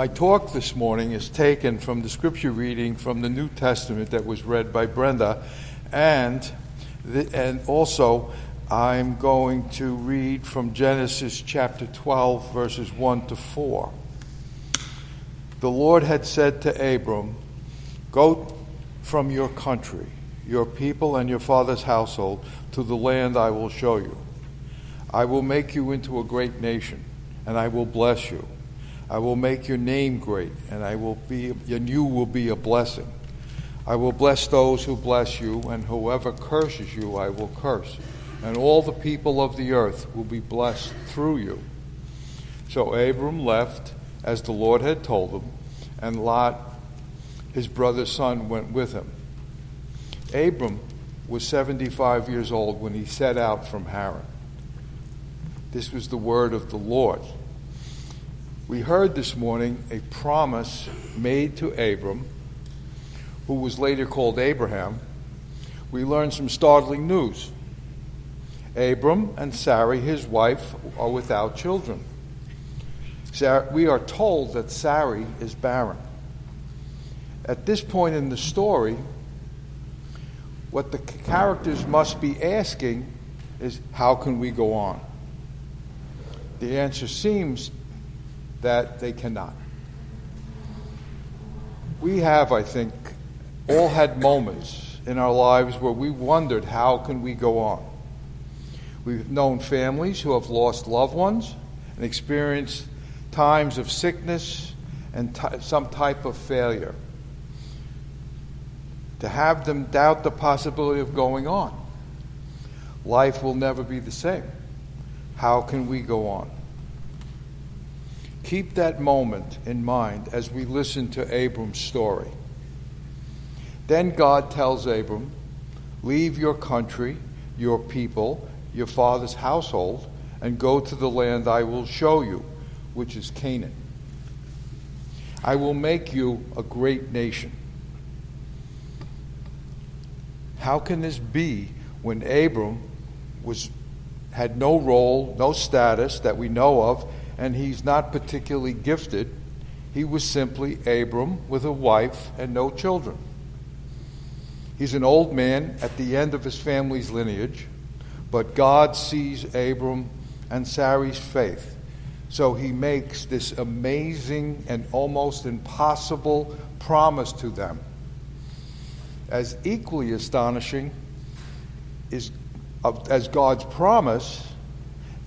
My talk this morning is taken from the scripture reading from the New Testament that was read by Brenda, and, the, and also I'm going to read from Genesis chapter 12, verses 1 to 4. The Lord had said to Abram, Go from your country, your people, and your father's household to the land I will show you. I will make you into a great nation, and I will bless you. I will make your name great, and I will be and you will be a blessing. I will bless those who bless you, and whoever curses you I will curse. And all the people of the earth will be blessed through you. So Abram left as the Lord had told him, and Lot, his brother's son, went with him. Abram was 75 years old when he set out from Haran. This was the word of the Lord. We heard this morning a promise made to Abram, who was later called Abraham. We learned some startling news. Abram and Sarai, his wife, are without children. We are told that Sarai is barren. At this point in the story, what the characters must be asking is how can we go on? The answer seems that they cannot. We have, I think, all had moments in our lives where we wondered how can we go on. We've known families who have lost loved ones and experienced times of sickness and t- some type of failure. To have them doubt the possibility of going on. Life will never be the same. How can we go on? Keep that moment in mind as we listen to Abram's story. Then God tells Abram, Leave your country, your people, your father's household, and go to the land I will show you, which is Canaan. I will make you a great nation. How can this be when Abram was had no role, no status that we know of, and he's not particularly gifted. He was simply Abram with a wife and no children. He's an old man at the end of his family's lineage, but God sees Abram and Sarai's faith. So he makes this amazing and almost impossible promise to them. As equally astonishing is as God's promise,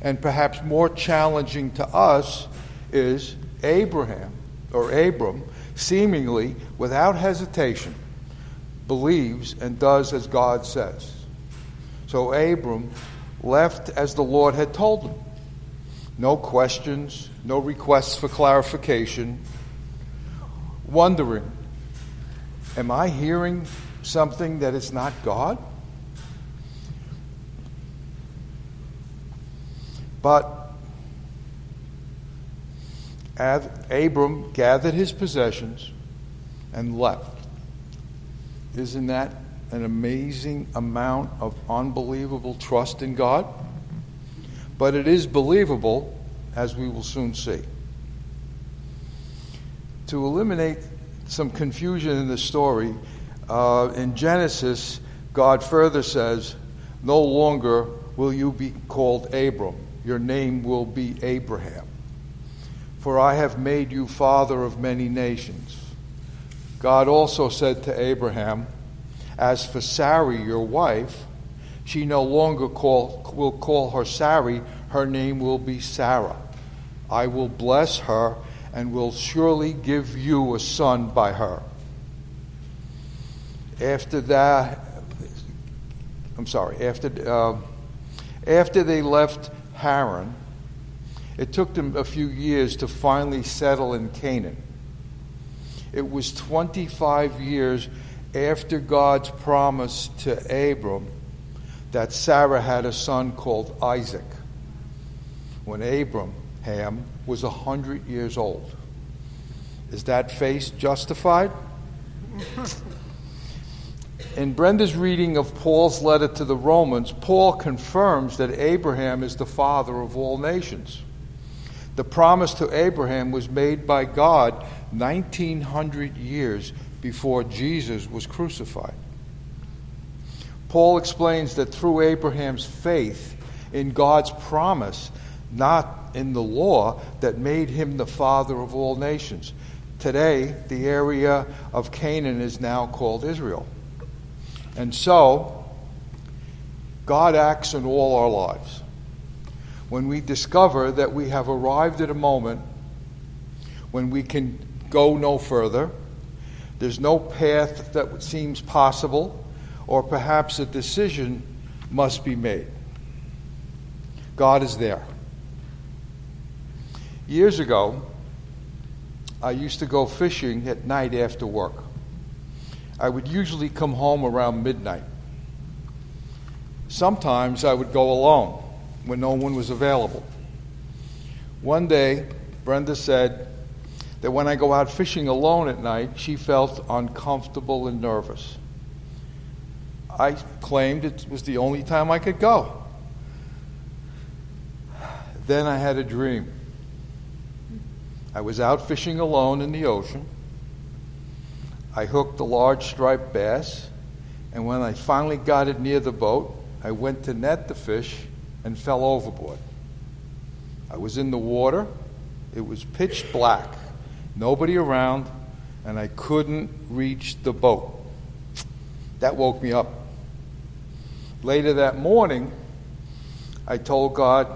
and perhaps more challenging to us, is Abraham or Abram, seemingly without hesitation, believes and does as God says. So Abram left as the Lord had told him. No questions, no requests for clarification, wondering, am I hearing something that is not God? But Abram gathered his possessions and left. Isn't that an amazing amount of unbelievable trust in God? But it is believable, as we will soon see. To eliminate some confusion in the story, uh, in Genesis, God further says, No longer will you be called Abram your name will be Abraham. For I have made you father of many nations. God also said to Abraham, As for Sarai, your wife, she no longer call, will call her Sarai, her name will be Sarah. I will bless her and will surely give you a son by her. After that, I'm sorry, after, uh, after they left Haran, it took them a few years to finally settle in Canaan. It was 25 years after God's promise to Abram that Sarah had a son called Isaac when Abraham was 100 years old. Is that faith justified? In Brenda's reading of Paul's letter to the Romans, Paul confirms that Abraham is the father of all nations. The promise to Abraham was made by God 1900 years before Jesus was crucified. Paul explains that through Abraham's faith in God's promise, not in the law, that made him the father of all nations. Today, the area of Canaan is now called Israel. And so, God acts in all our lives. When we discover that we have arrived at a moment when we can go no further, there's no path that seems possible, or perhaps a decision must be made. God is there. Years ago, I used to go fishing at night after work. I would usually come home around midnight. Sometimes I would go alone when no one was available. One day, Brenda said that when I go out fishing alone at night, she felt uncomfortable and nervous. I claimed it was the only time I could go. Then I had a dream. I was out fishing alone in the ocean. I hooked a large striped bass, and when I finally got it near the boat, I went to net the fish and fell overboard. I was in the water. It was pitch black, nobody around, and I couldn't reach the boat. That woke me up. Later that morning, I told God,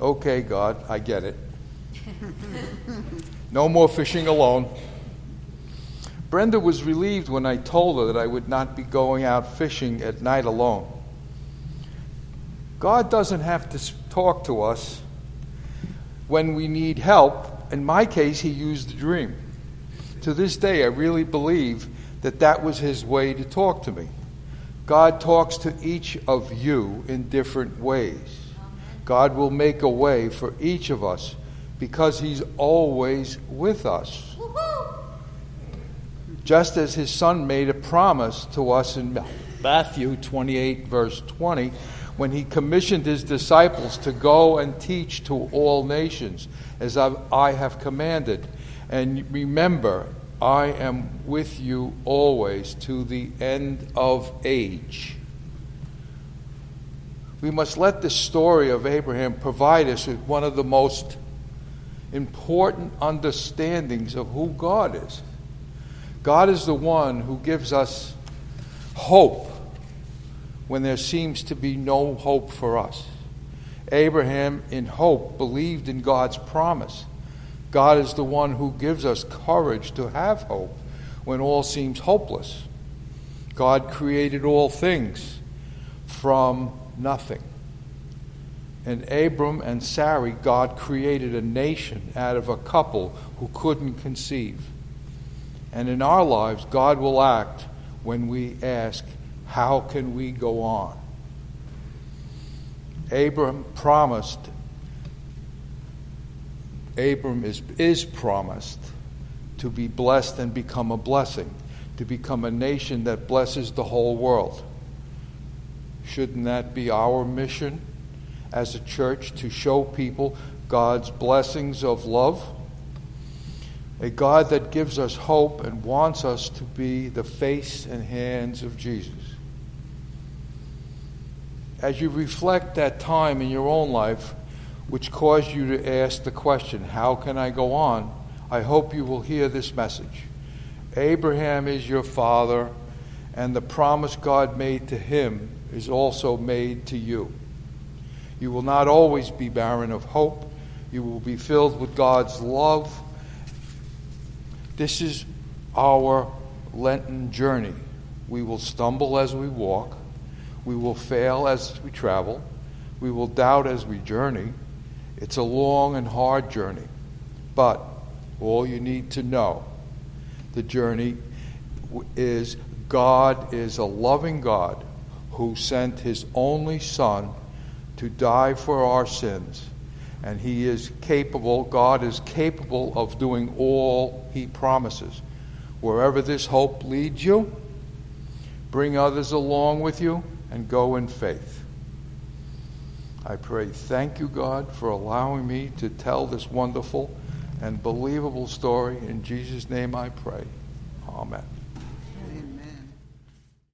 Okay, God, I get it. no more fishing alone. Brenda was relieved when I told her that I would not be going out fishing at night alone. God doesn't have to talk to us when we need help. In my case, He used a dream. To this day, I really believe that that was His way to talk to me. God talks to each of you in different ways. God will make a way for each of us because He's always with us. Just as His Son made a promise to us in Matthew 28, verse 20, when He commissioned His disciples to go and teach to all nations, as I have commanded. And remember, I am with you always to the end of age. We must let the story of Abraham provide us with one of the most important understandings of who God is. God is the one who gives us hope when there seems to be no hope for us. Abraham, in hope, believed in God's promise. God is the one who gives us courage to have hope when all seems hopeless. God created all things from nothing. And Abram and Sarai, God created a nation out of a couple who couldn't conceive. And in our lives, God will act when we ask, How can we go on? Abram promised Abram is, is promised to be blessed and become a blessing, to become a nation that blesses the whole world. Shouldn't that be our mission as a church to show people God's blessings of love? A God that gives us hope and wants us to be the face and hands of Jesus. As you reflect that time in your own life, which caused you to ask the question, How can I go on? I hope you will hear this message. Abraham is your father, and the promise God made to him is also made to you. You will not always be barren of hope, you will be filled with God's love. This is our Lenten journey. We will stumble as we walk, we will fail as we travel, we will doubt as we journey it's a long and hard journey, but all you need to know the journey is God is a loving God who sent his only Son to die for our sins. And he is capable, God is capable of doing all he promises. Wherever this hope leads you, bring others along with you and go in faith. I pray, thank you, God, for allowing me to tell this wonderful and believable story. In Jesus' name I pray. Amen.